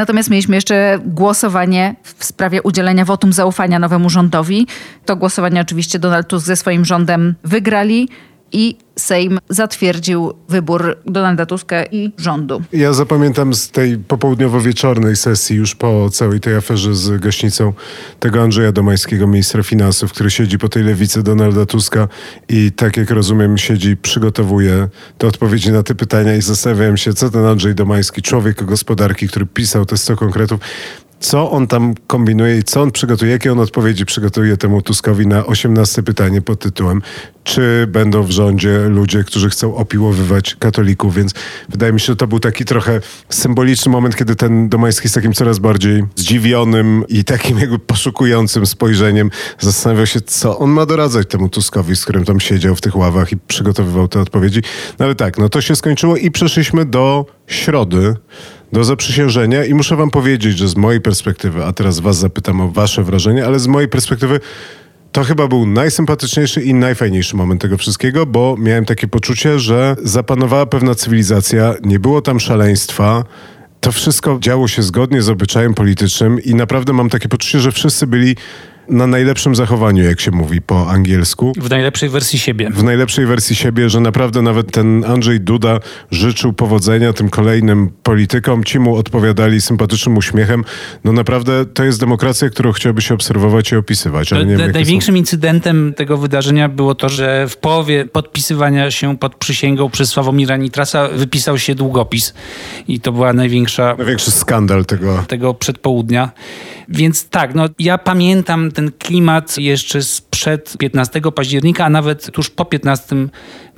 Natomiast mieliśmy jeszcze głosowanie w sprawie udzielenia wotum zaufania nowemu rządowi. To głosowanie oczywiście Donald Tusk ze swoim rządem wygrali. I Sejm zatwierdził wybór Donalda Tuska i rządu. Ja zapamiętam z tej popołudniowo-wieczornej sesji, już po całej tej aferze z gaśnicą, tego Andrzeja Domańskiego, ministra finansów, który siedzi po tej lewicy Donalda Tuska i tak jak rozumiem siedzi, przygotowuje te odpowiedzi na te pytania i zastanawiałem się, co ten Andrzej Domański, człowiek gospodarki, który pisał te 100 konkretów, co on tam kombinuje i co on przygotuje, jakie on odpowiedzi przygotuje temu Tuskowi na 18 pytanie pod tytułem czy będą w rządzie ludzie, którzy chcą opiłowywać katolików, więc wydaje mi się, że to był taki trochę symboliczny moment, kiedy ten Domański z takim coraz bardziej zdziwionym i takim jakby poszukującym spojrzeniem zastanawiał się, co on ma doradzać temu Tuskowi, z którym tam siedział w tych ławach i przygotowywał te odpowiedzi. No ale tak, no to się skończyło i przeszliśmy do środy, do zaprzysiężenia i muszę wam powiedzieć, że z mojej perspektywy, a teraz was zapytam o wasze wrażenie, ale z mojej perspektywy to chyba był najsympatyczniejszy i najfajniejszy moment tego wszystkiego, bo miałem takie poczucie, że zapanowała pewna cywilizacja, nie było tam szaleństwa. To wszystko działo się zgodnie z obyczajem politycznym i naprawdę mam takie poczucie, że wszyscy byli na najlepszym zachowaniu, jak się mówi po angielsku. W najlepszej wersji siebie. W najlepszej wersji siebie, że naprawdę nawet ten Andrzej Duda życzył powodzenia tym kolejnym politykom. Ci mu odpowiadali sympatycznym uśmiechem. No naprawdę to jest demokracja, którą chciałby się obserwować i opisywać. Ale nie wiem, największym są... incydentem tego wydarzenia było to, że w połowie podpisywania się pod przysięgą przez Sławomira Nitrasa wypisał się długopis. I to była największa... Największy skandal tego... Tego przedpołudnia. Więc tak, no ja pamiętam ten klimat jeszcze sprzed 15 października, a nawet tuż po 15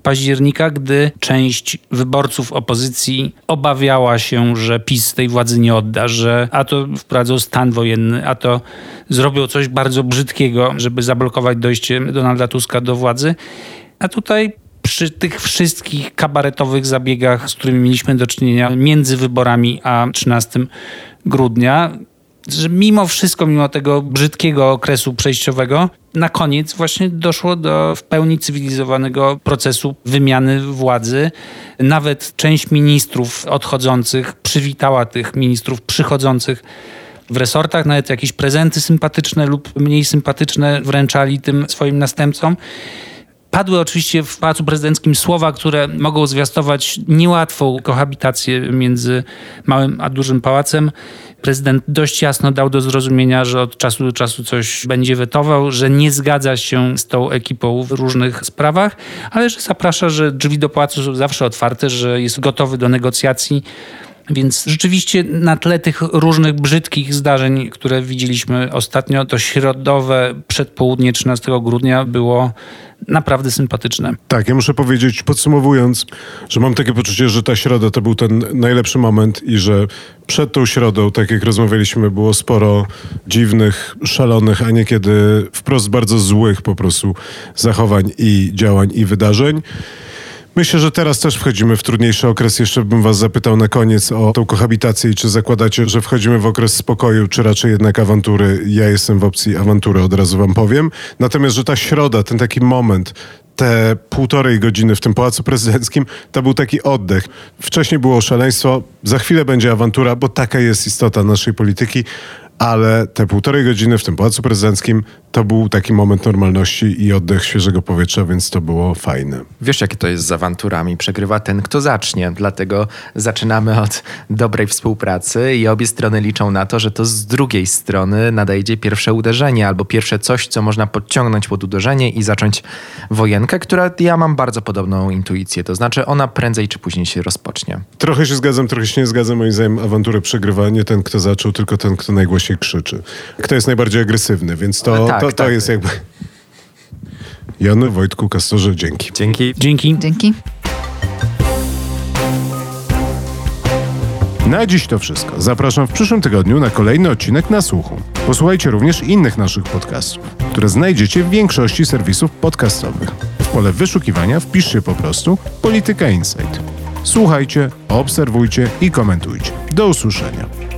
października, gdy część wyborców opozycji obawiała się, że PiS tej władzy nie odda, że a to wprowadzą stan wojenny, a to zrobią coś bardzo brzydkiego, żeby zablokować dojście Donalda Tuska do władzy. A tutaj przy tych wszystkich kabaretowych zabiegach, z którymi mieliśmy do czynienia między wyborami a 13 grudnia, że mimo wszystko, mimo tego brzydkiego okresu przejściowego, na koniec właśnie doszło do w pełni cywilizowanego procesu wymiany władzy. Nawet część ministrów odchodzących przywitała tych ministrów przychodzących w resortach, nawet jakieś prezenty sympatyczne lub mniej sympatyczne wręczali tym swoim następcom. Padły oczywiście w Pałacu Prezydenckim słowa, które mogą zwiastować niełatwą kohabitację między małym a dużym pałacem prezydent dość jasno dał do zrozumienia, że od czasu do czasu coś będzie wetował, że nie zgadza się z tą ekipą w różnych sprawach, ale że zaprasza, że drzwi do pałacu są zawsze otwarte, że jest gotowy do negocjacji. Więc rzeczywiście na tle tych różnych brzydkich zdarzeń, które widzieliśmy ostatnio, to środowe przedpołudnie 13 grudnia było naprawdę sympatyczne. Tak, ja muszę powiedzieć, podsumowując, że mam takie poczucie, że ta środa to był ten najlepszy moment i że przed tą środą, tak jak rozmawialiśmy, było sporo dziwnych, szalonych, a niekiedy wprost bardzo złych po prostu zachowań i działań i wydarzeń. Myślę, że teraz też wchodzimy w trudniejszy okres. Jeszcze bym was zapytał na koniec o tą kohabitację i czy zakładacie, że wchodzimy w okres spokoju, czy raczej jednak awantury. Ja jestem w opcji awantury, od razu wam powiem. Natomiast, że ta środa, ten taki moment, te półtorej godziny w tym Pałacu Prezydenckim, to był taki oddech. Wcześniej było szaleństwo, za chwilę będzie awantura, bo taka jest istota naszej polityki, ale te półtorej godziny w tym Pałacu Prezydenckim to był taki moment normalności i oddech świeżego powietrza, więc to było fajne. Wiesz, jakie to jest z awanturami? Przegrywa ten, kto zacznie. Dlatego zaczynamy od dobrej współpracy i obie strony liczą na to, że to z drugiej strony nadejdzie pierwsze uderzenie albo pierwsze coś, co można podciągnąć pod uderzenie i zacząć wojenkę, która ja mam bardzo podobną intuicję. To znaczy ona prędzej czy później się rozpocznie. Trochę się zgadzam, trochę się nie zgadzam. Moim zdaniem awanturę przegrywa nie ten, kto zaczął, tylko ten, kto najgłośniej krzyczy. Kto jest najbardziej agresywny, więc to, tak, to, to tak, jest jakby... Janu, Wojtku, Kastorze, dzięki. Dzięki. Dzięki. Dzięki. Na dziś to wszystko. Zapraszam w przyszłym tygodniu na kolejny odcinek na słuchu. Posłuchajcie również innych naszych podcastów, które znajdziecie w większości serwisów podcastowych. W pole wyszukiwania wpiszcie po prostu Polityka Insight. Słuchajcie, obserwujcie i komentujcie. Do usłyszenia.